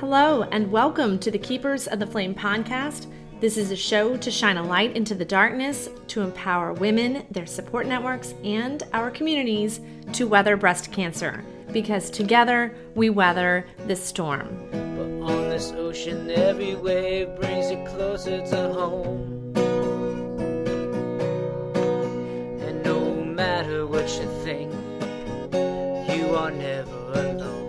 Hello, and welcome to the Keepers of the Flame podcast. This is a show to shine a light into the darkness, to empower women, their support networks, and our communities to weather breast cancer. Because together we weather this storm. But on this ocean, every wave brings you closer to home. And no matter what you think, you are never alone.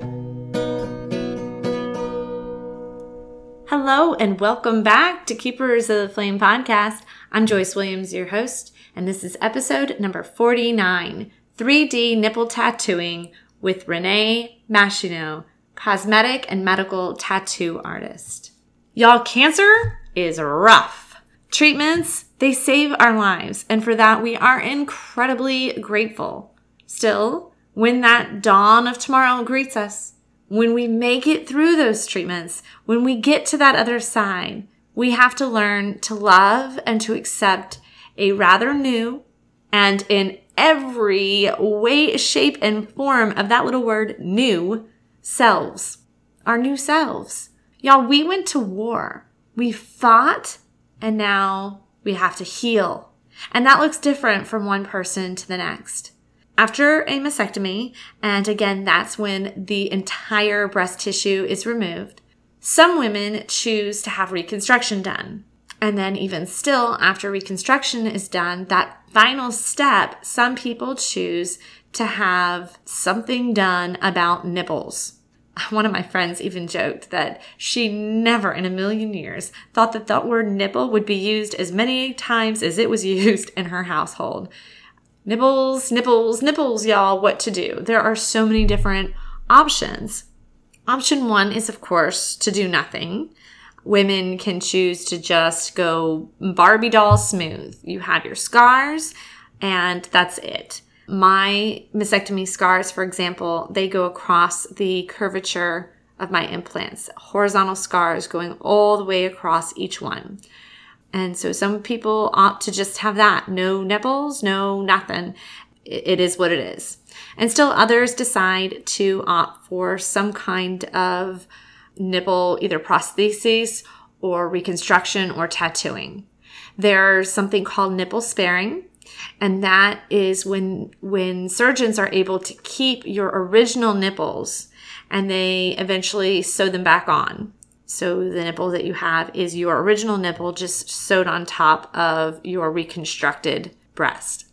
Hello, and welcome back to Keepers of the Flame podcast. I'm Joyce Williams, your host, and this is episode number 49 3D nipple tattooing with Renee Machino, cosmetic and medical tattoo artist. Y'all, cancer is rough. Treatments, they save our lives, and for that we are incredibly grateful. Still, when that dawn of tomorrow greets us, when we make it through those treatments, when we get to that other side, we have to learn to love and to accept a rather new and in every way, shape, and form of that little word new selves. Our new selves. Y'all, we went to war. We fought and now we have to heal. And that looks different from one person to the next. After a mastectomy, and again, that's when the entire breast tissue is removed, some women choose to have reconstruction done. And then, even still, after reconstruction is done, that final step, some people choose to have something done about nipples. One of my friends even joked that she never in a million years thought that that word nipple would be used as many times as it was used in her household. Nipples, nipples, nipples, y'all, what to do. There are so many different options. Option one is, of course, to do nothing. Women can choose to just go Barbie doll smooth. You have your scars, and that's it. My mastectomy scars, for example, they go across the curvature of my implants, horizontal scars going all the way across each one. And so some people opt to just have that no nipples, no nothing. It is what it is. And still others decide to opt for some kind of nipple, either prosthesis or reconstruction or tattooing. There's something called nipple sparing. And that is when, when surgeons are able to keep your original nipples and they eventually sew them back on. So the nipple that you have is your original nipple just sewed on top of your reconstructed breast.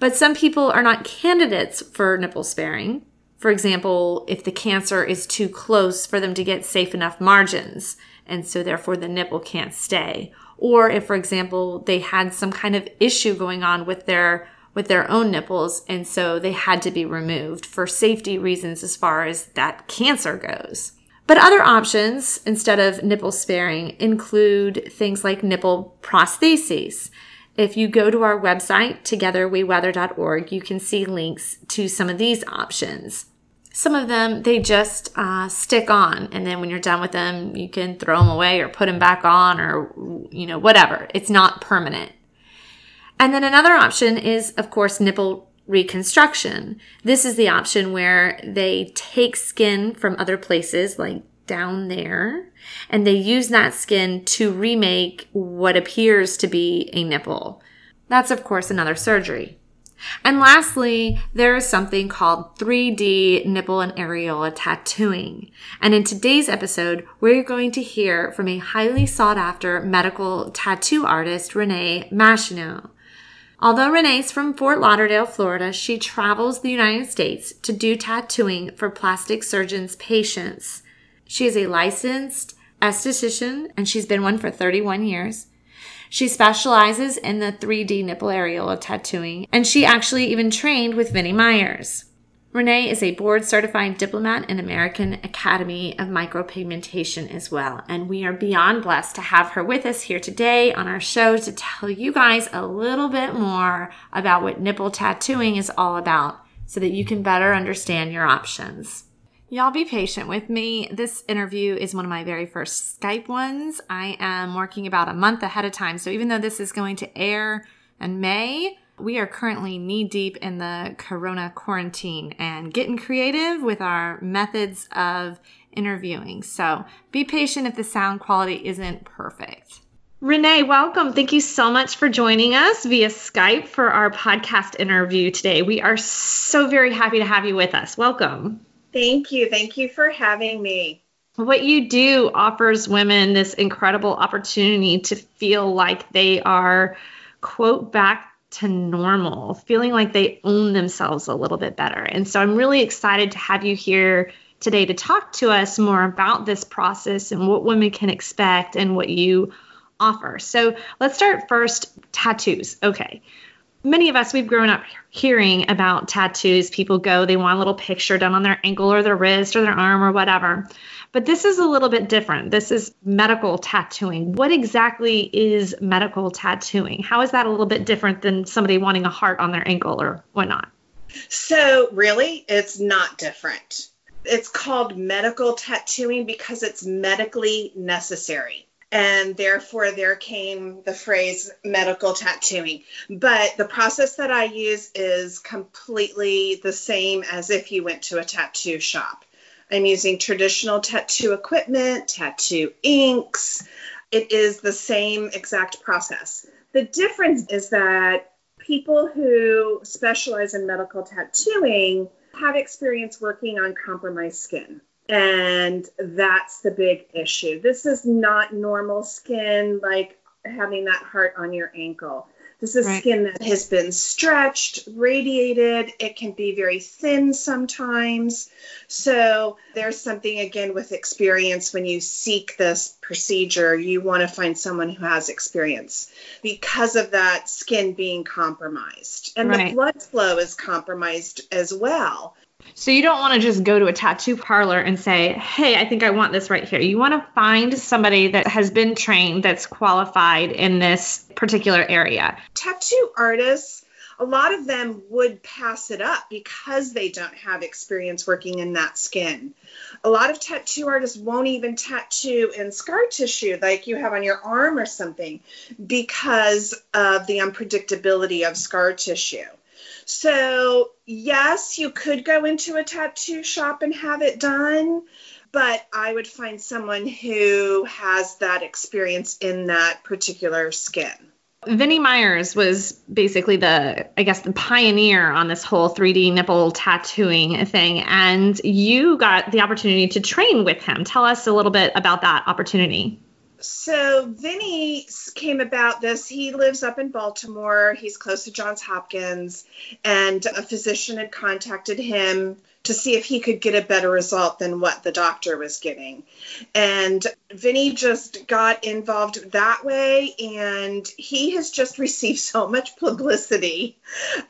But some people are not candidates for nipple sparing. For example, if the cancer is too close for them to get safe enough margins, and so therefore the nipple can't stay. Or if, for example, they had some kind of issue going on with their with their own nipples, and so they had to be removed for safety reasons as far as that cancer goes. But other options instead of nipple sparing include things like nipple prostheses. If you go to our website, togetherweweather.org, you can see links to some of these options. Some of them, they just uh, stick on, and then when you're done with them, you can throw them away or put them back on or, you know, whatever. It's not permanent. And then another option is, of course, nipple reconstruction. This is the option where they take skin from other places, like down there, and they use that skin to remake what appears to be a nipple. That's, of course, another surgery. And lastly, there is something called 3D nipple and areola tattooing. And in today's episode, we're going to hear from a highly sought after medical tattoo artist, Renee Machino. Although Renee's from Fort Lauderdale, Florida, she travels the United States to do tattooing for plastic surgeons' patients. She is a licensed esthetician and she's been one for 31 years. She specializes in the 3D nipple areola tattooing and she actually even trained with Vinnie Myers. Renee is a board certified diplomat in American Academy of Micropigmentation as well. And we are beyond blessed to have her with us here today on our show to tell you guys a little bit more about what nipple tattooing is all about so that you can better understand your options. Y'all be patient with me. This interview is one of my very first Skype ones. I am working about a month ahead of time. So even though this is going to air in May, we are currently knee deep in the corona quarantine and getting creative with our methods of interviewing. So be patient if the sound quality isn't perfect. Renee, welcome. Thank you so much for joining us via Skype for our podcast interview today. We are so very happy to have you with us. Welcome. Thank you. Thank you for having me. What you do offers women this incredible opportunity to feel like they are, quote, back to normal, feeling like they own themselves a little bit better. And so I'm really excited to have you here today to talk to us more about this process and what women can expect and what you offer. So let's start first tattoos. Okay. Many of us, we've grown up hearing about tattoos. People go, they want a little picture done on their ankle or their wrist or their arm or whatever. But this is a little bit different. This is medical tattooing. What exactly is medical tattooing? How is that a little bit different than somebody wanting a heart on their ankle or whatnot? So, really, it's not different. It's called medical tattooing because it's medically necessary. And therefore, there came the phrase medical tattooing. But the process that I use is completely the same as if you went to a tattoo shop. I'm using traditional tattoo equipment, tattoo inks. It is the same exact process. The difference is that people who specialize in medical tattooing have experience working on compromised skin. And that's the big issue. This is not normal skin like having that heart on your ankle. This is right. skin that has been stretched, radiated. It can be very thin sometimes. So there's something again with experience when you seek this procedure, you want to find someone who has experience because of that skin being compromised. And right. the blood flow is compromised as well. So you don't want to just go to a tattoo parlor and say, "Hey, I think I want this right here." You want to find somebody that has been trained that's qualified in this particular area. Tattoo artists, a lot of them would pass it up because they don't have experience working in that skin. A lot of tattoo artists won't even tattoo in scar tissue like you have on your arm or something because of the unpredictability of scar tissue. So, yes, you could go into a tattoo shop and have it done, but I would find someone who has that experience in that particular skin. Vinnie Myers was basically the, I guess, the pioneer on this whole 3D nipple tattooing thing. And you got the opportunity to train with him. Tell us a little bit about that opportunity. So Vinnie came about this. He lives up in Baltimore. He's close to Johns Hopkins, and a physician had contacted him to see if he could get a better result than what the doctor was getting. And Vinnie just got involved that way, and he has just received so much publicity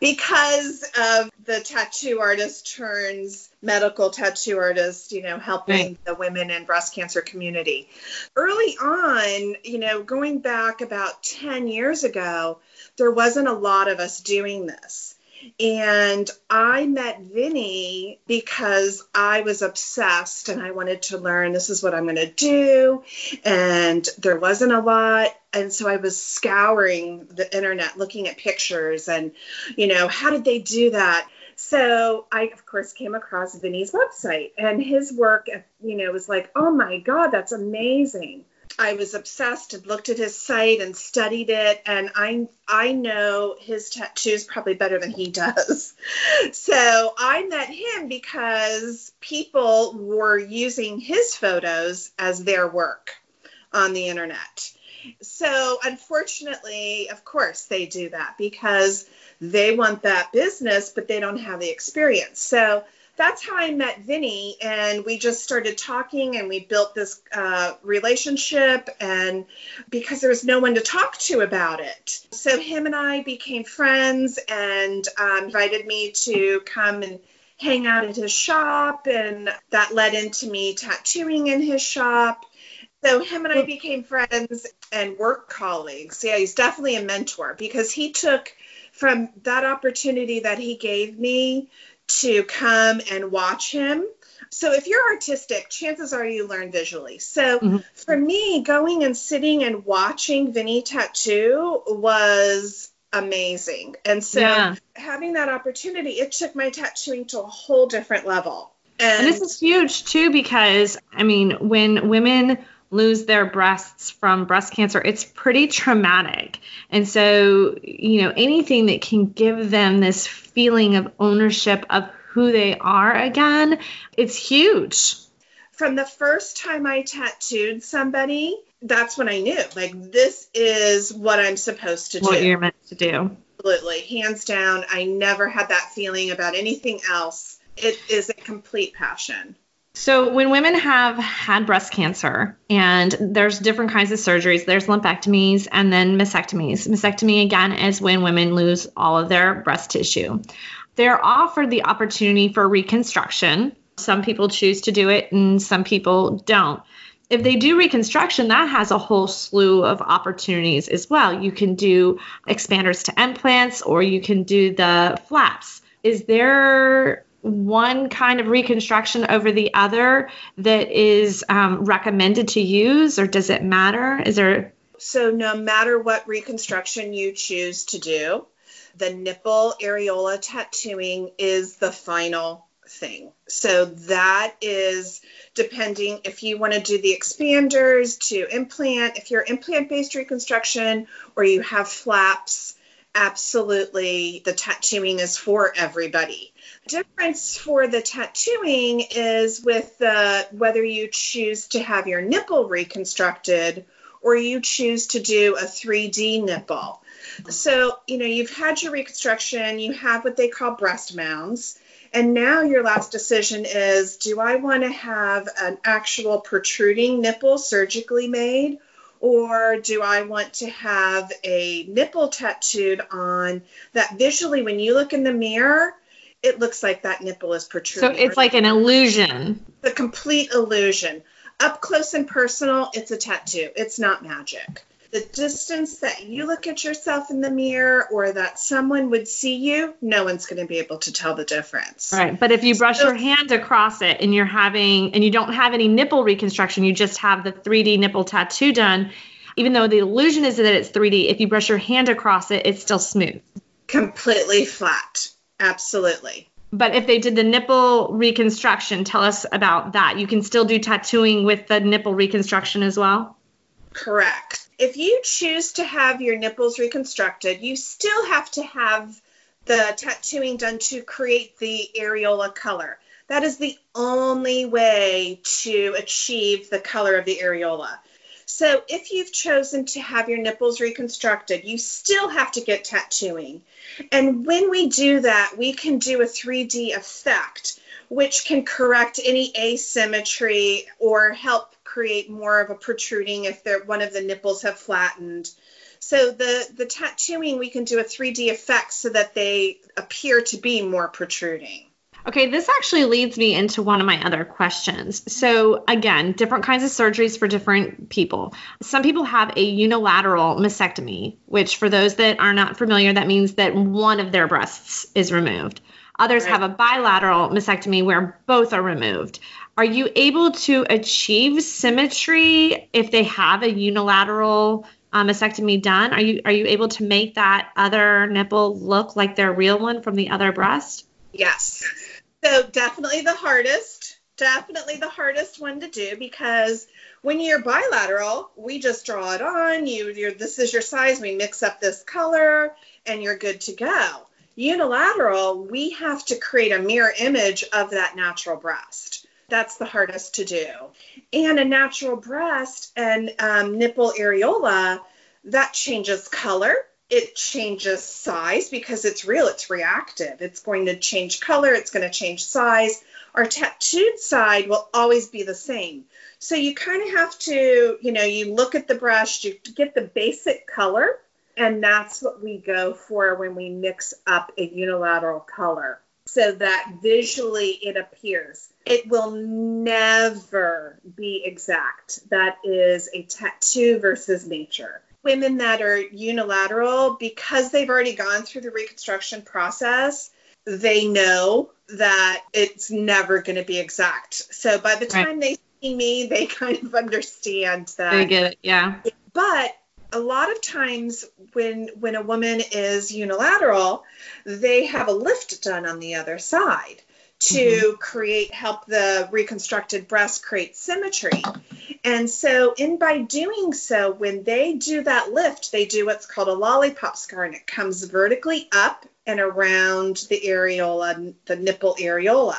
because of the tattoo artist turns medical tattoo artist, you know, helping right. the women and breast cancer community. Early on, you know, going back about 10 years ago, there wasn't a lot of us doing this. And I met Vinnie because I was obsessed and I wanted to learn this is what I'm going to do. And there wasn't a lot. And so I was scouring the internet looking at pictures and, you know, how did they do that? So I, of course, came across Vinnie's website and his work, you know, was like, oh my God, that's amazing. I was obsessed and looked at his site and studied it, and I I know his tattoos probably better than he does. So I met him because people were using his photos as their work on the internet. So unfortunately, of course, they do that because they want that business, but they don't have the experience. So that's how I met Vinnie, and we just started talking, and we built this uh, relationship. And because there was no one to talk to about it, so him and I became friends, and um, invited me to come and hang out at his shop, and that led into me tattooing in his shop. So him and I became friends and work colleagues. Yeah, he's definitely a mentor because he took from that opportunity that he gave me to come and watch him. So if you're artistic, chances are you learn visually. So mm-hmm. for me, going and sitting and watching Vinnie tattoo was amazing. And so yeah. having that opportunity, it took my tattooing to a whole different level. And, and this is huge too because I mean, when women lose their breasts from breast cancer, it's pretty traumatic. And so, you know, anything that can give them this feeling of ownership of who they are again, it's huge. From the first time I tattooed somebody, that's when I knew, like, this is what I'm supposed to do. What you're meant to do. Absolutely. Hands down. I never had that feeling about anything else. It is a complete passion. So, when women have had breast cancer, and there's different kinds of surgeries, there's lumpectomies and then mastectomies. Mastectomy, again, is when women lose all of their breast tissue. They're offered the opportunity for reconstruction. Some people choose to do it, and some people don't. If they do reconstruction, that has a whole slew of opportunities as well. You can do expanders to implants, or you can do the flaps. Is there one kind of reconstruction over the other that is um, recommended to use, or does it matter? Is there so no matter what reconstruction you choose to do, the nipple areola tattooing is the final thing. So that is depending if you want to do the expanders to implant, if you're implant based reconstruction or you have flaps, absolutely the tattooing is for everybody. Difference for the tattooing is with the whether you choose to have your nipple reconstructed or you choose to do a 3D nipple. So, you know, you've had your reconstruction, you have what they call breast mounds, and now your last decision is do I want to have an actual protruding nipple surgically made? Or do I want to have a nipple tattooed on that visually, when you look in the mirror, it looks like that nipple is protruding. So it's like an illusion. The complete illusion. Up close and personal, it's a tattoo. It's not magic the distance that you look at yourself in the mirror or that someone would see you, no one's going to be able to tell the difference. Right. But if you brush so, your hand across it and you're having, and you don't have any nipple reconstruction, you just have the 3D nipple tattoo done, even though the illusion is that it's 3D, if you brush your hand across it, it's still smooth. Completely flat. Absolutely. But if they did the nipple reconstruction, tell us about that. You can still do tattooing with the nipple reconstruction as well? Correct if you choose to have your nipples reconstructed, you still have to have the tattooing done to create the areola color. That is the only way to achieve the color of the areola. So if you've chosen to have your nipples reconstructed, you still have to get tattooing. And when we do that, we can do a 3D effect, which can correct any asymmetry or help create more of a protruding if one of the nipples have flattened. So the the tattooing we can do a 3D effect so that they appear to be more protruding. Okay, this actually leads me into one of my other questions. So, again, different kinds of surgeries for different people. Some people have a unilateral mastectomy, which, for those that are not familiar, that means that one of their breasts is removed. Others right. have a bilateral mastectomy where both are removed. Are you able to achieve symmetry if they have a unilateral um, mastectomy done? Are you are you able to make that other nipple look like their real one from the other breast? Yes. So definitely the hardest, definitely the hardest one to do because when you're bilateral, we just draw it on. You, you're this is your size. We mix up this color, and you're good to go. Unilateral, we have to create a mirror image of that natural breast that's the hardest to do. And a natural breast and um, nipple areola, that changes color. It changes size because it's real, it's reactive. It's going to change color, it's going to change size. Our tattooed side will always be the same. So you kind of have to, you know, you look at the brush, you get the basic color, and that's what we go for when we mix up a unilateral color so that visually it appears. It will never be exact. That is a tattoo versus nature. Women that are unilateral, because they've already gone through the reconstruction process, they know that it's never going to be exact. So by the time right. they see me, they kind of understand that. They get it, yeah. But a lot of times when when a woman is unilateral, they have a lift done on the other side to mm-hmm. create help the reconstructed breast create symmetry. And so in by doing so, when they do that lift, they do what's called a lollipop scar and it comes vertically up and around the areola, the nipple areola.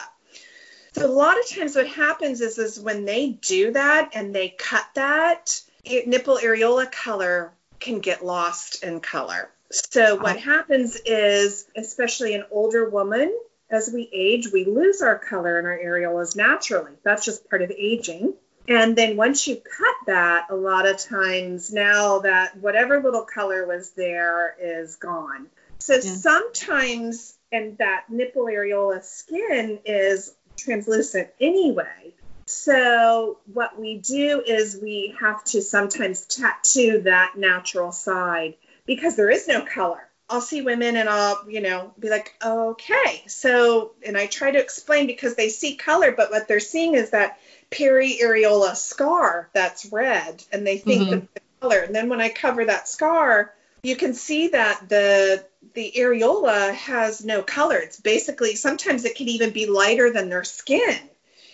So a lot of times what happens is, is when they do that and they cut that, it, nipple areola color can get lost in color. So what happens is, especially an older woman, as we age, we lose our color in our areolas naturally. That's just part of aging. And then once you cut that, a lot of times now that whatever little color was there is gone. So yeah. sometimes, and that nipple areola skin is translucent anyway. So what we do is we have to sometimes tattoo that natural side because there is no color. I'll see women and I'll, you know, be like, okay. So, and I try to explain because they see color, but what they're seeing is that peri-areola scar that's red and they think mm-hmm. the color. And then when I cover that scar, you can see that the the areola has no color. It's basically sometimes it can even be lighter than their skin.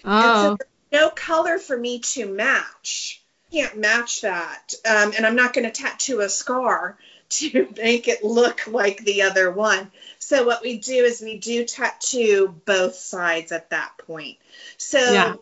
Oh. So no color for me to match. Can't match that. Um, and I'm not going to tattoo a scar to make it look like the other one. So what we do is we do tattoo both sides at that point. So yeah.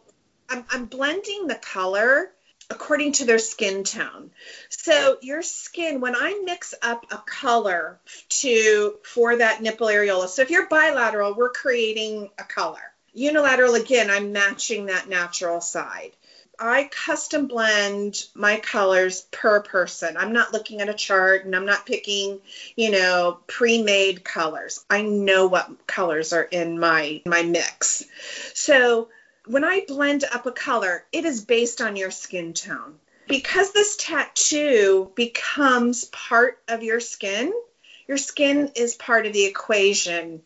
I'm, I'm blending the color according to their skin tone. So your skin, when I mix up a color to for that nipple areola, so if you're bilateral, we're creating a color. Unilateral, again, I'm matching that natural side. I custom blend my colors per person. I'm not looking at a chart and I'm not picking, you know, pre-made colors. I know what colors are in my my mix. So when I blend up a color, it is based on your skin tone. Because this tattoo becomes part of your skin, your skin is part of the equation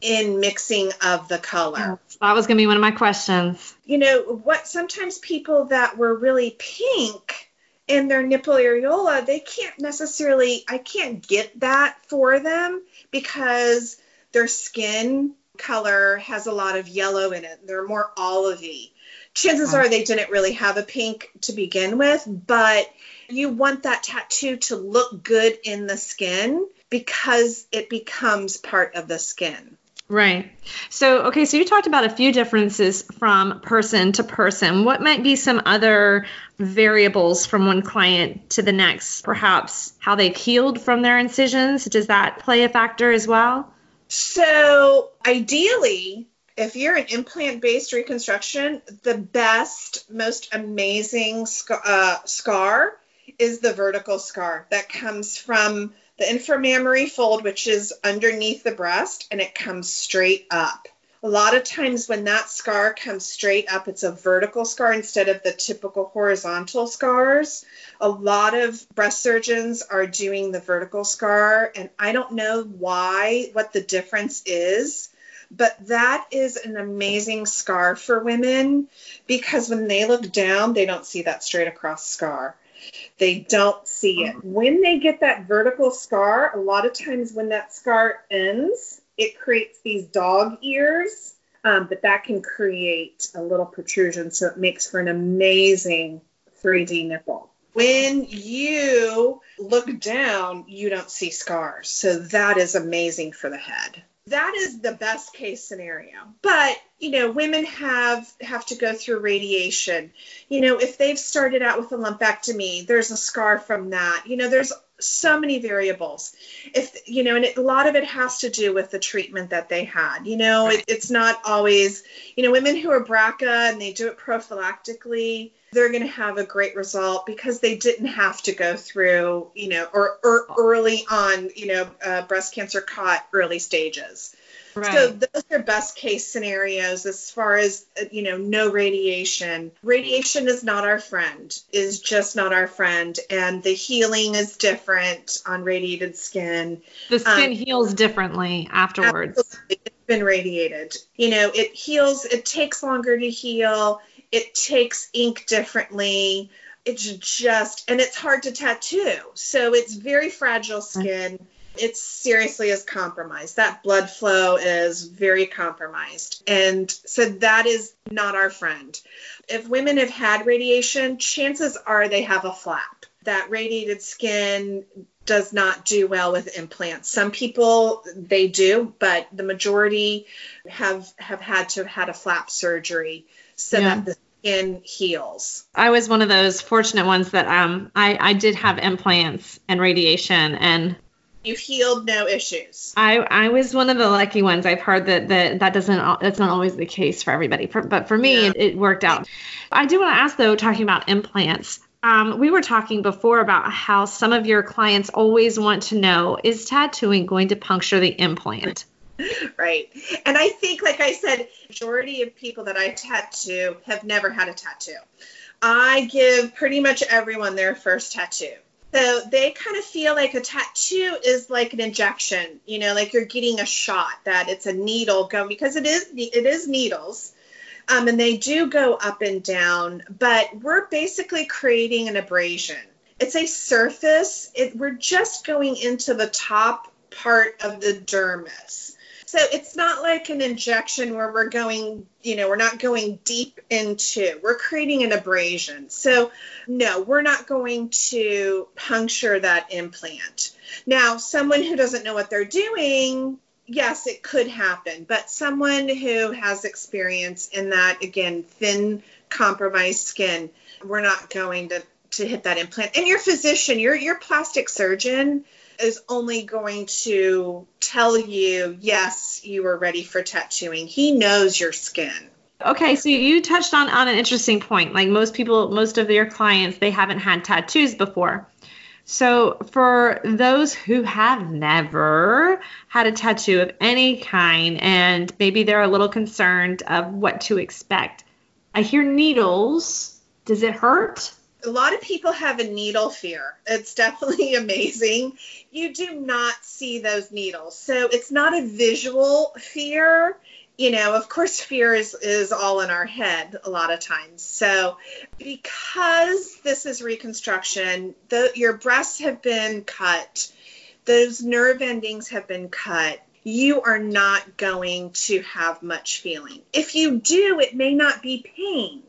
in mixing of the color. Oh, that was going to be one of my questions. You know, what sometimes people that were really pink in their nipple areola, they can't necessarily, I can't get that for them because their skin color has a lot of yellow in it. They're more olivey. Chances oh. are they didn't really have a pink to begin with, but you want that tattoo to look good in the skin because it becomes part of the skin. Right. So, okay, so you talked about a few differences from person to person. What might be some other variables from one client to the next? Perhaps how they've healed from their incisions. Does that play a factor as well? So, ideally, if you're an implant based reconstruction, the best, most amazing scar, uh, scar is the vertical scar that comes from the inframammary fold, which is underneath the breast, and it comes straight up. A lot of times, when that scar comes straight up, it's a vertical scar instead of the typical horizontal scars. A lot of breast surgeons are doing the vertical scar, and I don't know why, what the difference is, but that is an amazing scar for women because when they look down, they don't see that straight across scar. They don't see it. When they get that vertical scar, a lot of times when that scar ends, it creates these dog ears, um, but that can create a little protrusion. So it makes for an amazing 3D nipple. When you look down, you don't see scars. So that is amazing for the head. That is the best case scenario. But, you know, women have have to go through radiation. You know, if they've started out with a lumpectomy, there's a scar from that. You know, there's so many variables if you know and it, a lot of it has to do with the treatment that they had you know it, it's not always you know women who are BRCA and they do it prophylactically they're going to have a great result because they didn't have to go through you know or, or early on you know uh, breast cancer caught early stages Right. So those are best case scenarios as far as you know no radiation. Radiation is not our friend. Is just not our friend and the healing is different on radiated skin. The skin um, heals differently afterwards. Absolutely. It's been radiated. You know, it heals it takes longer to heal. It takes ink differently it's just and it's hard to tattoo so it's very fragile mm-hmm. skin it seriously is compromised. That blood flow is very compromised. And so that is not our friend. If women have had radiation, chances are they have a flap. That radiated skin does not do well with implants. Some people they do, but the majority have have had to have had a flap surgery so Yeah. that the skin heals. I was one of those fortunate ones that um I, I did have implants and radiation and You've healed no issues. I, I was one of the lucky ones. I've heard that that, that doesn't that's not always the case for everybody. For, but for me, Yeah. it, it worked out. I do want to ask though, talking about implants. Um, we were talking before about how some of your clients always want to know is tattooing going to puncture the implant? Right. And I think, like I said, majority of people that I tattoo have never had a tattoo. I give pretty much everyone their first tattoo. So they kind of feel like a tattoo is like an injection, you know, like you're getting a shot that it's a needle going because it is it is needles. Um, and they do go up and down, but we're basically creating an abrasion. It's a surface. It, we're just going into the top part of the dermis. So it's not like an injection where we're going, you know, we're not going deep into. We're creating an abrasion. So no, we're not going to puncture that implant. Now, someone who doesn't know what they're doing, yes, it could happen, but someone who has experience in that again, thin compromised skin, we're not going to to hit that implant. And your physician, your your plastic surgeon is only going to tell you, yes, you are ready for tattooing. He knows your skin. Okay, so you touched on on an interesting point. Like most people, most of your clients, they haven't had tattoos before. So for those who have never had a tattoo of any kind and maybe they're a little concerned of what to expect. I hear needles. Does it hurt? A lot of people have a needle fear. It's definitely amazing. You do not see those needles. So it's not a visual fear. You know, of course, fear is, is all in our head a lot of times. So, because this is reconstruction, the, your breasts have been cut, those nerve endings have been cut. You are not going to have much feeling. If you do, it may not be pain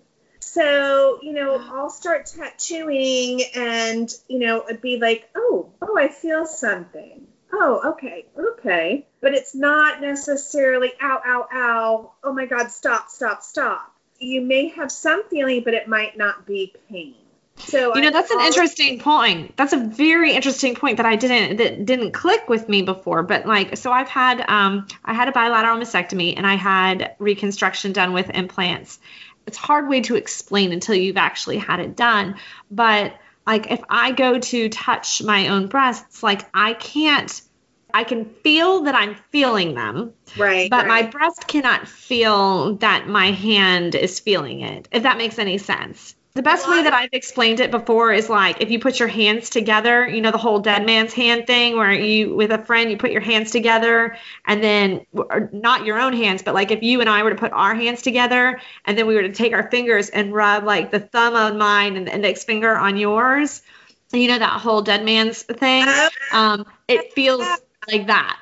so you know i'll start tattooing and you know it'd be like oh oh i feel something oh okay okay but it's not necessarily ow ow ow oh my god stop stop stop you may have some feeling but it might not be pain so You know, I that's an interesting point. That's a very interesting point that I didn't that didn't click with me before. But like, so I've had um I had a bilateral mastectomy and I had reconstruction done with implants. It's a hard way to explain until you've actually had it done. But like, if I go to touch my own breasts, like I can't. I can feel that I'm feeling them, right but my breast cannot feel that my hand is feeling it. If that makes any sense. The best way that I've explained it before is like if you put your hands together, you know, the whole dead man's hand thing where you, with a friend, you put your hands together and then, not your own hands, but like if you and I were to put our hands together and then we were to take our fingers and rub like the thumb on mine and the index finger on yours, you know, that whole dead man's thing, um, it feels like that.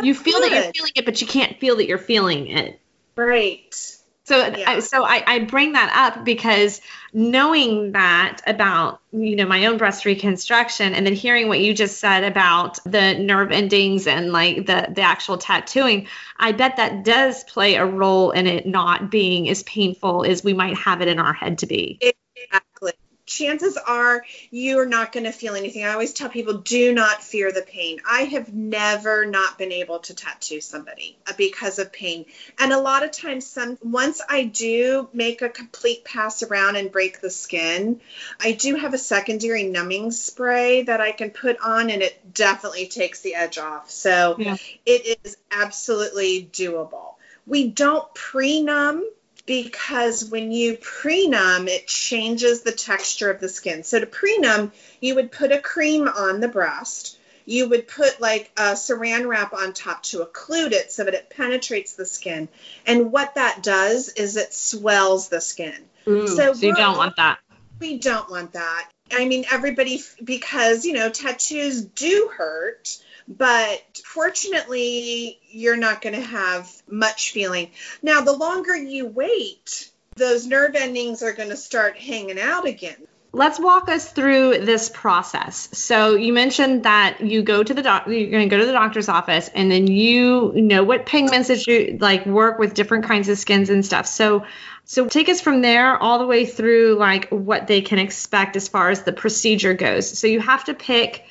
You feel that you're feeling it, but you can't feel that you're feeling it. right So, uh, Yeah. I, so I, I bring that up because knowing that about you know my own breast reconstruction, and then hearing what you just said about the nerve endings and like the the actual tattooing, I bet that does play a role in it not being as painful as we might have it in our head to be. Exactly. Chances are you're not going to feel anything. I always tell people do not fear the pain. I have never not been able to tattoo somebody because of pain. And a lot of times some once I do make a complete pass around and break the skin, I do have a secondary numbing spray that I can put on and it definitely takes the edge off. So Yeah. it is absolutely doable. We don't pre-numb because when you pre-numb, it changes the texture of the skin. So to pre-numb, you would put a cream on the breast. You would put like a saran wrap on top to occlude it so that it penetrates the skin. And what that does is it swells the skin. Ooh, So so you don't want that. We don't want that. I mean, everybody, because, you know, tattoos do hurt, But fortunately, you're not going to have much feeling. Now, the longer you wait, those nerve endings are going to start hanging out again. Let's walk us through this process. So you mentioned that you go to the doc, you're going to go to the doctor's office, and then you know what pigments that you like work with different kinds of skins and stuff. So, so take us from there all the way through like what they can expect as far as the procedure goes. So you have to pick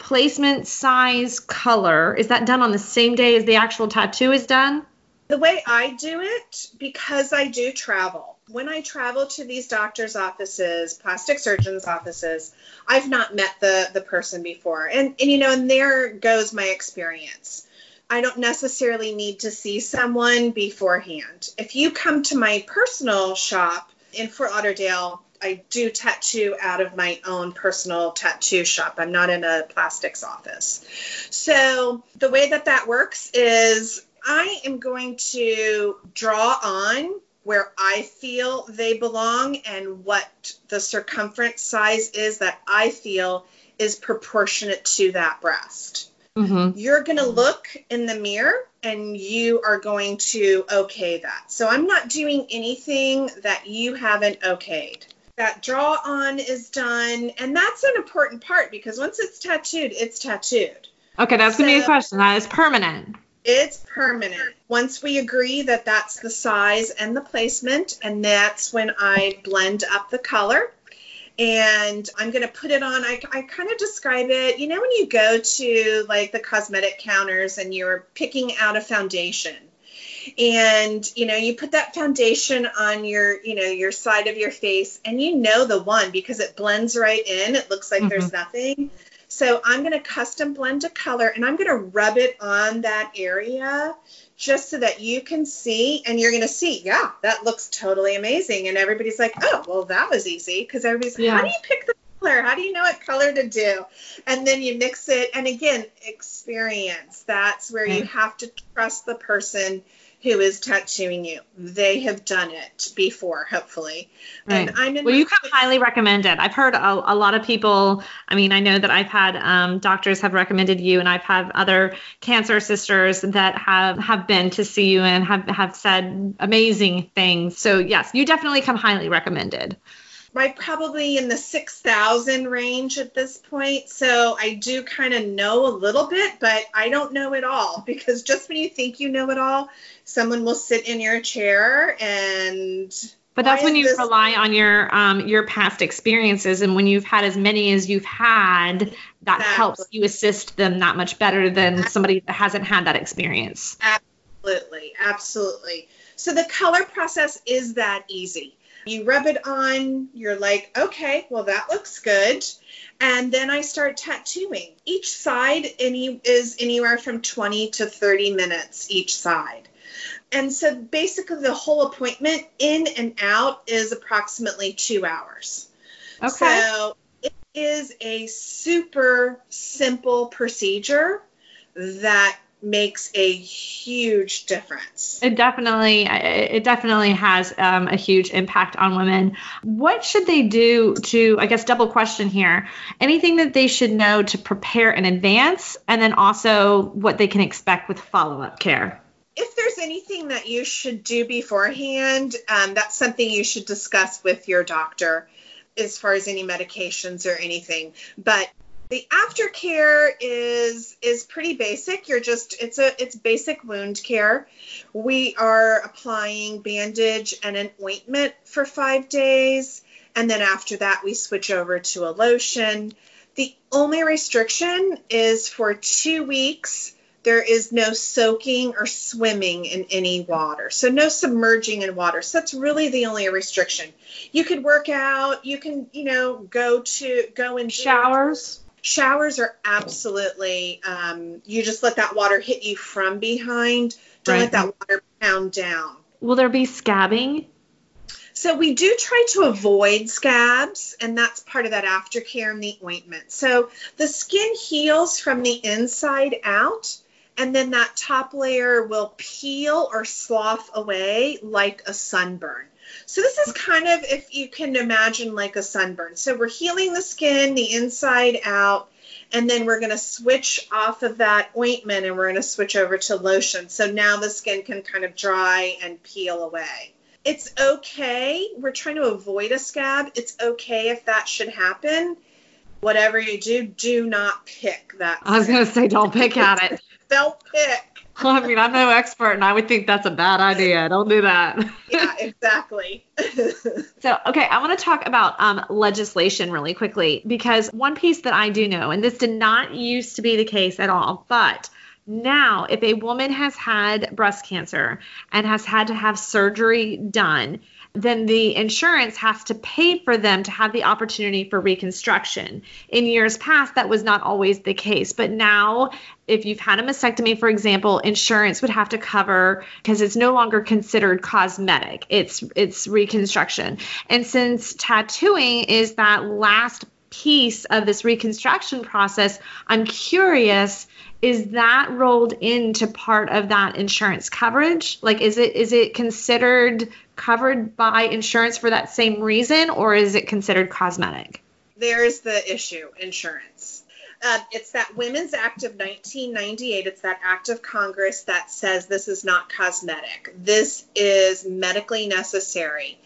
placement, size, color. Is that done on the same day as the actual tattoo is done? The way I do it, because I do travel, when I travel to these doctors' offices, plastic surgeons' offices, I've not met the the person before. And and you know, and there goes my experience. I don't necessarily need to see someone beforehand. If you come to my personal shop in Fort Lauderdale, I do tattoo out of my own personal tattoo shop. I'm not in a plastics office. So the way that that works is I am going to draw on where I feel they belong and what the circumference size is that I feel is proportionate to that breast. Mm-hmm. You're going to look in the mirror and you are going to okay that. So I'm not doing anything that you haven't okayed. That draw on is done, and that's an important part because once it's tattooed, it's tattooed. Okay, that's so, going to be a question. That is permanent. It's permanent. Once we agree that that's the size and the placement, and that's when I blend up the color. And I'm going to put it on. I, I kind of describe it, you know, when you go to like the cosmetic counters and you're picking out a foundation and you know you put that foundation on your you know your side of your face and you know the one because it blends right in it looks like mm-hmm. there's nothing so I'm going to custom blend a color and I'm going to rub it on that area just so that you can see and you're going to see, yeah, that looks totally amazing. And everybody's like, oh, well, that was easy because everybody's like, yeah. how do you pick the color? How do you know what color to do? And then you mix it. And again, experience. That's where you have to trust the person who is tattooing you. They have done it before, hopefully. Right. And I'm in well, you can highly recommend it. I've heard a, a, lot of people. I mean, I know that I've had um, doctors have recommended you, and I've had other cancer sisters that have have been to see you and have have said amazing things. So yes, you definitely come highly recommended right probably in the 6000 range at this point. So i do kind of know a little bit but i don't know it all. Because just when you think you know it all someone will sit in your chair and but that's when you this- rely on your um, your past experiences and when you've had as many as you've had that exactly. helps you assist them that much better than somebody that hasn't had that experience. Absolutely. Absolutely. So the color process is that easy you rub it on, you're like, okay, well, that looks good. And then I start tattooing. Each side any, is anywhere from 20 to 30 minutes each side. And so basically, the whole appointment in and out is approximately two hours. Okay. So it is a super simple procedure that makes a huge difference. It definitely, it definitely has um, a huge impact on women. What should they do to, I guess, double question here? Anything that they should know to prepare in advance, and then also what they can expect with follow up care? If there's anything that you should do beforehand, um, that's something you should discuss with your doctor as far as any medications or anything. But the aftercare is is pretty basic. You're just it's a it's basic wound care. We are applying bandage and an ointment for 5 days and then after that we switch over to a lotion. The only restriction is for 2 weeks there is no soaking or swimming in any water. So no submerging in water. So that's really the only restriction. You could work out, you can, you know, go to go in showers showers are absolutely um, you just let that water hit you from behind. Don't right. let that water pound down. Will there be scabbing? So we do try to avoid scabs and that's part of that aftercare and the ointment. So the skin heals from the inside out and then that top layer will peel or slough away like a sunburn so this is kind of, if you can imagine, like a sunburn. So we're healing the skin, the inside out, and then we're going to switch off of that ointment and we're going to switch over to lotion. So now the skin can kind of dry and peel away. It's okay. We're trying to avoid a scab. It's okay if that should happen. Whatever you do, do not pick that. I was going to say, don't pick at it. don't pick. I mean, I'm no expert, and I would think that's a bad idea. Don't do that. yeah, exactly. so, okay, I want to talk about um, legislation really quickly because one piece that I do know, and this did not used to be the case at all, but now if a woman has had breast cancer and has had to have surgery done, then the insurance has to pay for them to have the opportunity for reconstruction. In years past, that was not always the case. But now, if you've had a mastectomy, for example, insurance would have to cover because it's no longer considered cosmetic. It's it's reconstruction. And since tattooing is that last piece of this reconstruction process, I'm curious is that rolled into part of that insurance coverage like is it is it considered covered by insurance for that same reason, or is it considered cosmetic? There's the issue insurance. Uh, it's that Women's Act of 1998. It's that act of Congress that says this is not cosmetic. This is medically necessary.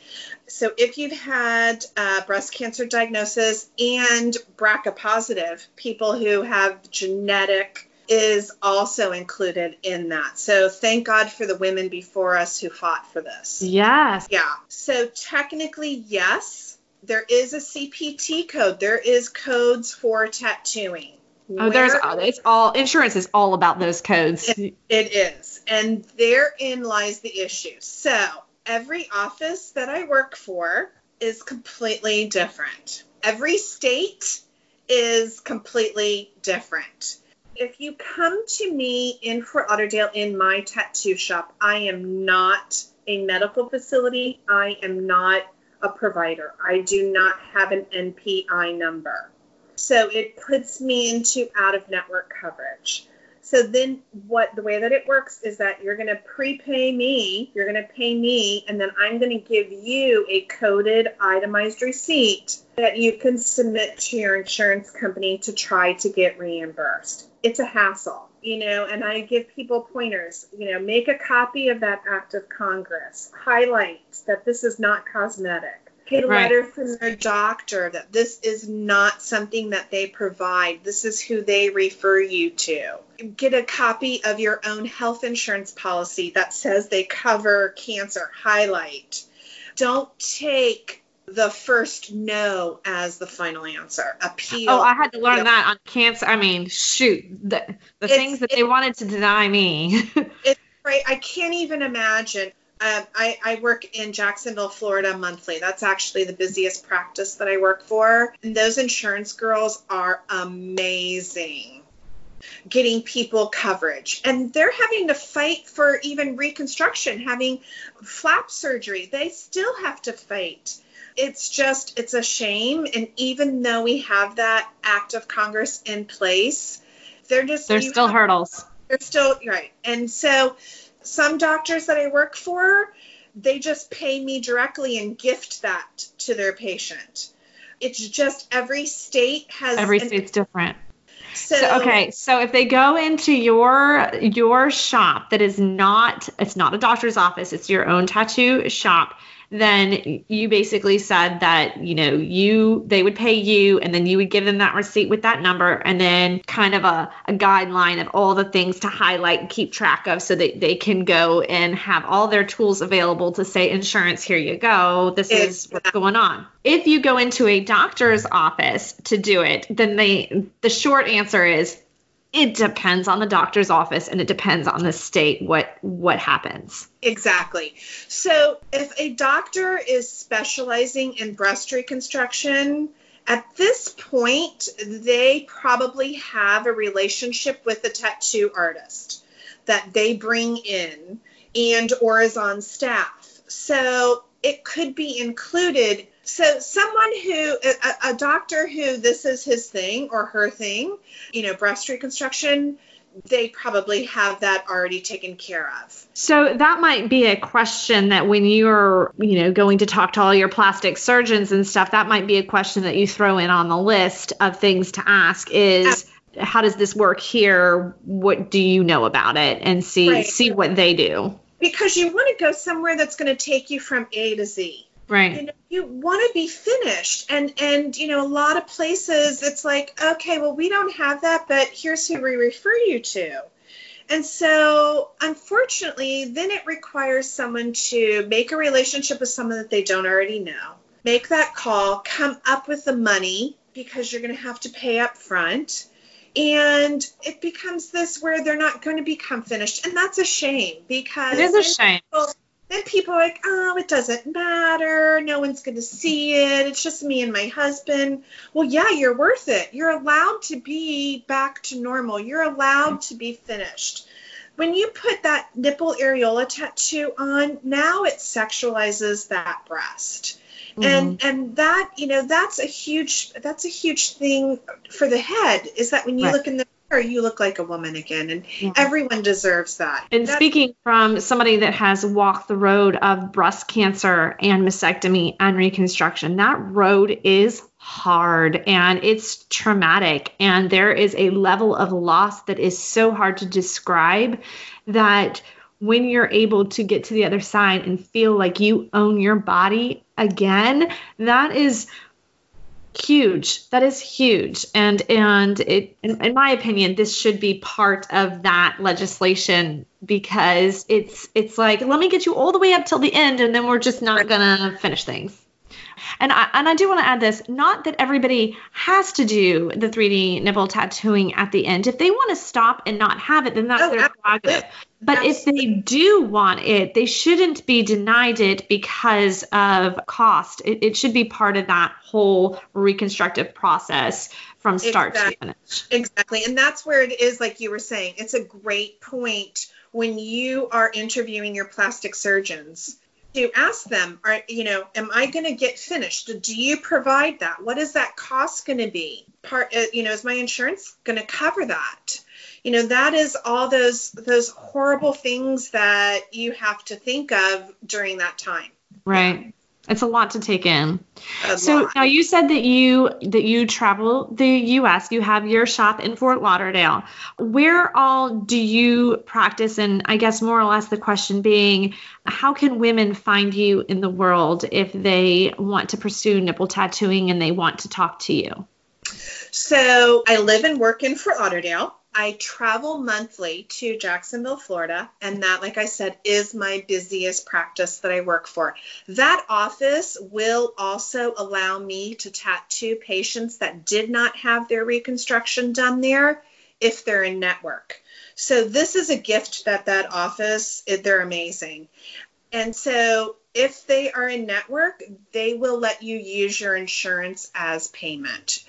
So if you've had uh, breast cancer diagnosis and BRCA positive, people who have genetic is also included in that. So thank God for the women before us who fought for this. Yes. Yeah. So technically, yes, there is a CPT code. There is codes for tattooing. Oh, there's it's all insurance is all about those codes. It, it is. And therein lies the issue. So every office that I work for is completely different. Every state is completely different if you come to me in Fort Lauderdale in my tattoo shop, I am not a medical facility. I am not a provider. I do not have an NPI number. So it puts me into out of network coverage. So then what the way that it works is that you're going to prepay me, you're going to pay me and then I'm going to give you a coded itemized receipt that you can submit to your insurance company to try to get reimbursed it's a hassle, you know, and I give people pointers, you know, make a copy of that act of Congress, highlight that this is not cosmetic. Get a right. letter from their doctor that this is not something that they provide. This is who they refer you to. Get a copy of your own health insurance policy that says they cover cancer. Highlight. Don't take the first no as the final answer. Appeal. Oh, I had to learn that on cancer. I mean, shoot, the the things that they wanted to deny me. it's right. I can't even imagine. Um, I, I work in Jacksonville, Florida monthly. That's actually the busiest practice that I work for. And those insurance girls are amazing getting people coverage. And they're having to fight for even reconstruction, having flap surgery. They still have to fight it's just it's a shame and even though we have that act of congress in place they're just there's still have, hurdles they're still right and so some doctors that i work for they just pay me directly and gift that to their patient. It's just every state has every an, state's different. So, so, okay so if they go into your your shop that is not it's not a doctor's office it's your own tattoo shop then you basically said that you know you they would pay you and then you would give them that receipt with that number and then kind of a, a guideline of all the things to highlight and keep track of so that they can go and have all their tools available to say insurance here you go. This is what's going on. If you go into a doctor's office to do it then they the short answer is it depends on the doctor's office and it depends on the state what what happens. Exactly. So if a doctor is specializing in breast reconstruction at this point they probably have a relationship with a tattoo artist that they bring in and or is on staff. So it could be included so someone who a, a, doctor who this is his thing or her thing you know breast reconstruction they probably have that already taken care of so that might be a question that when you're you know going to talk to all your plastic surgeons and stuff that might be a question that you throw in on the list of things to ask is how does this work here? What do you know about it? And see Right. see what they do. Because you want to go somewhere that's going to take you from A to Z. you Right. know you want to be finished. And and you know a lot of places it's like okay well we don't have that but here's who we refer you to. And so unfortunately then it requires someone to make a relationship with someone that they don't already know. Make that call come up with the money because you're going to have to pay up front. And it becomes this where they're not going to become finished. And that's a shame because It is a shame. Then people are like, oh, it doesn't matter. No one's going to see it. It's just me and my husband. Well, yeah, you're worth it. You're allowed to be back to normal. You're allowed to be finished. When you put that nipple areola tattoo on, now it sexualizes that breast. And mm-hmm. and that, you know, that's a huge that's a huge thing for the head is that when you Right. look in the you look like a woman again and Yeah. everyone deserves that. And That- speaking from somebody that has walked the road of breast cancer and mastectomy and reconstruction, that road is hard and it's traumatic. And there is a level of loss that is so hard to describe that when you're able to get to the other side and feel like you own your body again, that is huge. That is huge. And and it in, in my opinion this should be part of that legislation because it's it's like let me get you all the way up till the end and then we're just not gonna finish things. And I, and I do want to add this not that everybody has to do the 3D nipple tattooing at the end. If they want to stop and not have it, then that's Oh, their prerogative. Absolutely. But if they do want it, they shouldn't be denied it because of cost. It, it should be part of that whole reconstructive process from start Exactly. to finish. Exactly. And that's where it is, like you were saying, it's a great point when you are interviewing your plastic surgeons to ask them, are, you know, am I going to get finished? Do you provide that? What is that cost going to be? Part, uh, you know, is my insurance going to cover that? You know, that is all those those horrible things that you have to think of during that time. Right. It's a lot to take in. A So lot. now you said that you that you travel the U.S. You have your shop in Fort Lauderdale. Where all do you practice? And I guess more or less the question being, how can women find you in the world if they want to pursue nipple tattooing and they want to talk to you? So I live and work in Fort Lauderdale. I travel monthly to Jacksonville, Florida, and that, like I said, is my busiest practice that I work for. That office will also allow me to tattoo patients that did not have their reconstruction done there if they're in network. So this is a gift that that office, they're amazing. And so if they are in network, they will let you use your insurance as payment.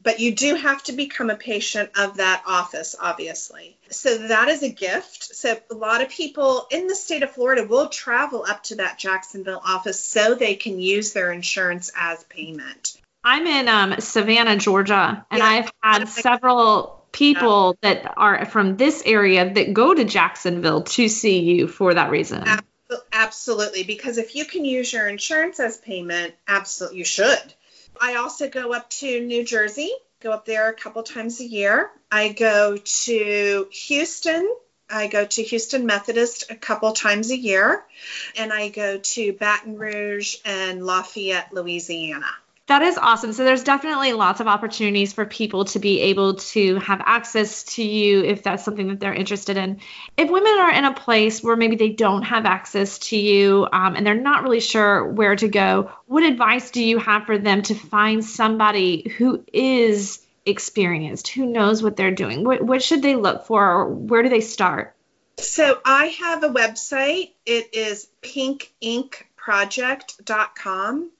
But you do have to become a patient of that office, obviously. So that is a gift. So a lot of people in the state of Florida will travel up to that Jacksonville office so they can use their insurance as payment. I'm in um, Savannah, Georgia, and Yeah. I've had several people that are from this area that go to Jacksonville to see you for that reason. Ab- Absolutely, because if you can use your insurance as payment, absolutely you should. I also go up to New Jersey, go up there a couple times a year. I go to Houston. I go to Houston Methodist a couple times a year, and I go to Baton Rouge and Lafayette, Louisiana. That is awesome. So there's definitely lots of opportunities for people to be able to have access to you if that's something that they're interested in. If women are in a place where maybe they don't have access to you um, and they're not really sure where to go, what advice do you have for them to find somebody who is experienced, who knows what they're doing? What, what should they look for? Or where do they start? So I have a website. It is pinkinkproject.com.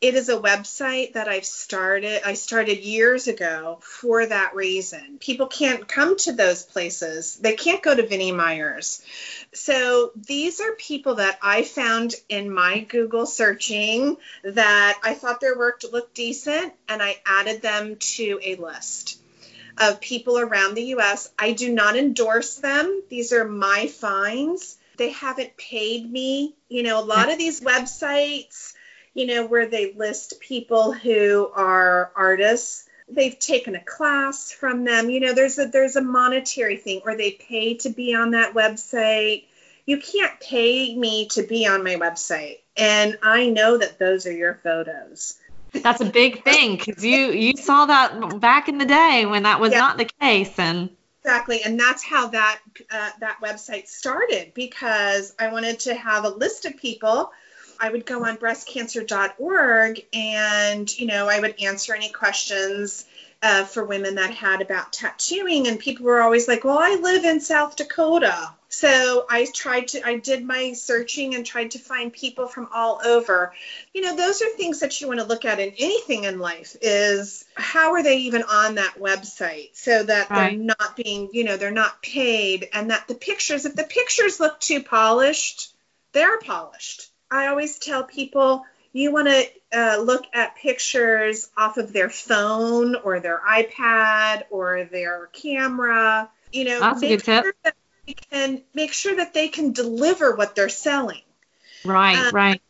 It is a website that I've started. I started years ago for that reason. People can't come to those places. They can't go to Vinnie Myers. So these are people that I found in my Google searching that I thought their work looked decent, and I added them to a list of people around the US. I do not endorse them. These are my finds. They haven't paid me. You know, a lot of these websites, you know, where they list people who are artists, they've taken a class from them. You know, there's a there's a monetary thing, or they pay to be on that website. You can't pay me to be on my website, and I know that those are your photos. That's a big thing because you you saw that back in the day when that was Yeah. not the case, and Exactly, and that's how that uh, that website started because I wanted to have a list of people. I would go on breastcancer.org and you know I would answer any questions uh, for women that had about tattooing, and people were always like, "Well, I live in South Dakota." So I tried to, I did my searching and tried to find people from all over. You know, those are things that you want to look at in anything in life is how are they even on that website so that Right. they're not being, you know, they're not paid and that the pictures, if the pictures look too polished, they're polished. I always tell people you want to uh, look at pictures off of their phone or their iPad or their camera. You know, That's a make good tip. sure that they can make sure that they can deliver what they're selling. right, Uh, right.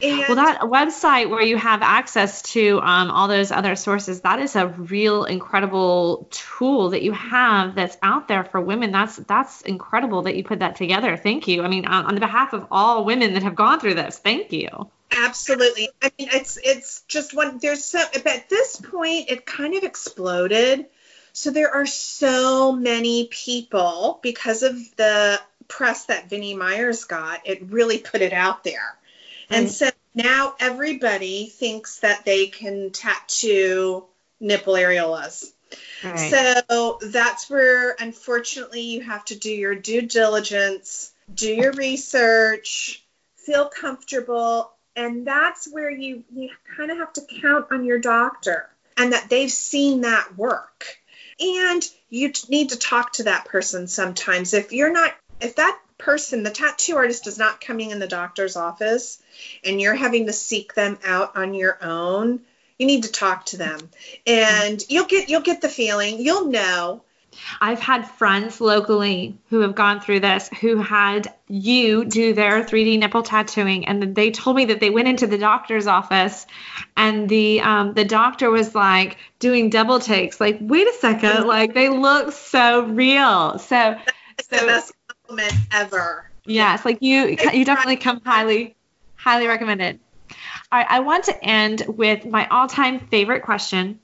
And Well, that website where you have access to um, all those other sources, that is a real incredible tool that you have that's out there for women. That's that's incredible that you put that together. Thank you. I mean, on, on behalf of all women that have gone through this, thank you. Absolutely. I mean, it's it's just one. There's so at this point, it kind of exploded. So there are so many people because of the press that Vinnie Myers got. It really put it out there, and Right. so now everybody thinks that they can tattoo nipple areolas. So that's where, unfortunately, you have to do your due diligence, do your research, feel comfortable, and that's where you you kind of have to count on your doctor and that they've seen that work. And you need to talk to that person sometimes. If you're not, if that person, the tattoo artist, is not coming in the doctor's office, and you're having to seek them out on your own, you need to talk to them and you'll get you'll get the feeling you'll know I've had friends locally who have gone through this who had you do their 3D nipple tattooing, and they told me that they went into the doctor's office, and the um, the doctor was like doing double takes, like, wait a second, like they look so real. So, So- best compliment ever yes, like you you definitely come highly highly recommended. All right, I want to end with my all-time favorite question.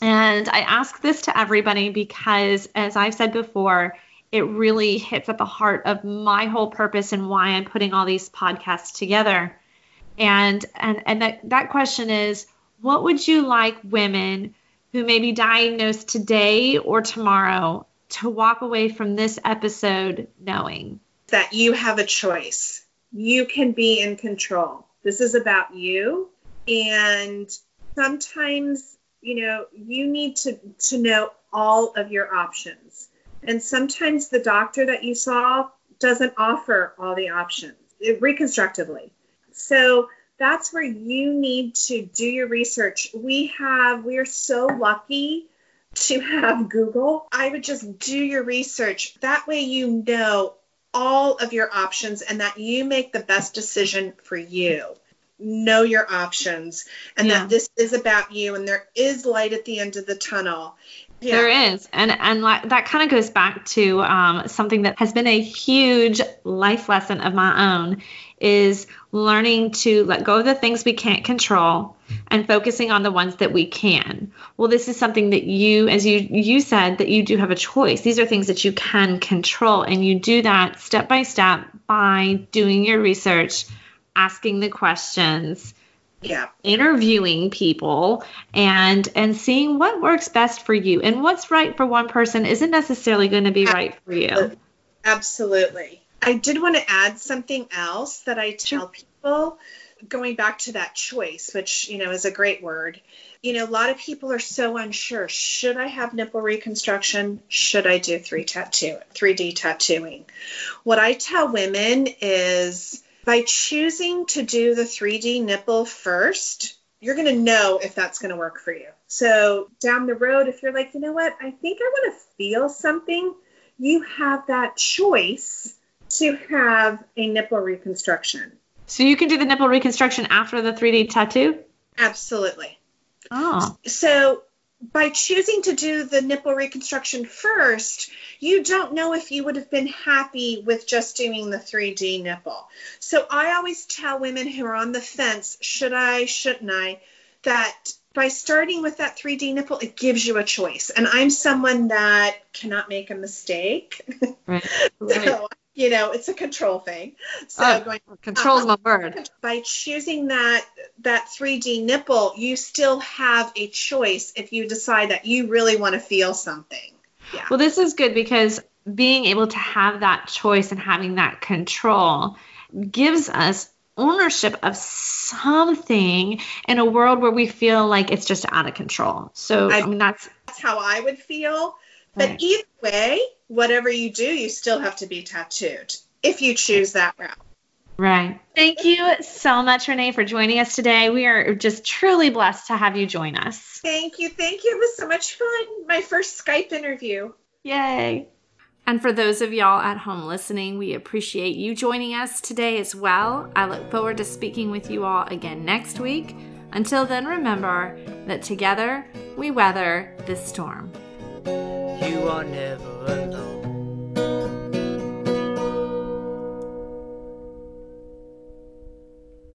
And I ask this to everybody because, as I've said before, it really hits at the heart of my whole purpose and why I'm putting all these podcasts together. And and and that, that question is, what would you like women who may be diagnosed today or tomorrow to walk away from this episode knowing? that you have a choice. You can be in control. This is about you. And sometimes you know you need to to know all of your options. And sometimes the doctor that you saw doesn't offer all the options reconstructively. So that's where you need to do your research. We have we are so lucky to have google i would just do your research. That way you know all of your options and that you make the best decision for you. Know your options and Yeah. that this is about you and there is light at the end of the tunnel. Yeah. There is, and and like, that kind of goes back to um, something that has been a huge life lesson of my own, is learning to let go of the things we can't control and focusing on the ones that we can. Well, this is something that you, as you you said, that you do have a choice. These are things that you can control, and you do that step by step by doing your research, asking the questions yeah interviewing people and and seeing what works best for you and what's right for one person isn't necessarily going to be right for you Absolutely. I did want to add something else that I tell people going back to that choice, which, you know, is a great word. You know, a lot of people are so unsure. Should I have nipple reconstruction? Should I do 3 tattoo 3D tattooing? What I tell women is by choosing to do the 3D nipple first, you're going to know if that's going to work for you. So, down the road, if you're like, you know what, I think I want to feel something, you have that choice to have a nipple reconstruction. so you can do the nipple reconstruction after the 3d tattoo Absolutely. oh So by choosing to do the nipple reconstruction first, you don't know if you would have been happy with just doing the 3D nipple. So I always tell women who are on the fence, should I, shouldn't I, that by starting with that 3D nipple, it gives you a choice. And I'm someone that cannot make a mistake. Right. so, you know, it's a control thing. So Oh, going Control's uh, my word. Uh, by choosing that that 3D nipple, you still have a choice if you decide that you really want to feel something. Yeah. Well, this is good because being able to have that choice and having that control gives us ownership of something in a world where we feel like it's just out of control. So, I, I- mean, that's That's how I would feel. But Right. either way, whatever you do, you still have to be tattooed if you choose that route. right. Thank you so much, Renee, for joining us today. We are just truly blessed to have you join us. Thank you. Thank you. It was so much fun. My first Skype interview. Yay. And for those of y'all at home listening, we appreciate you joining us today as well. I look forward to speaking with you all again next week. Until then, remember that together we weather this storm. Are never alone.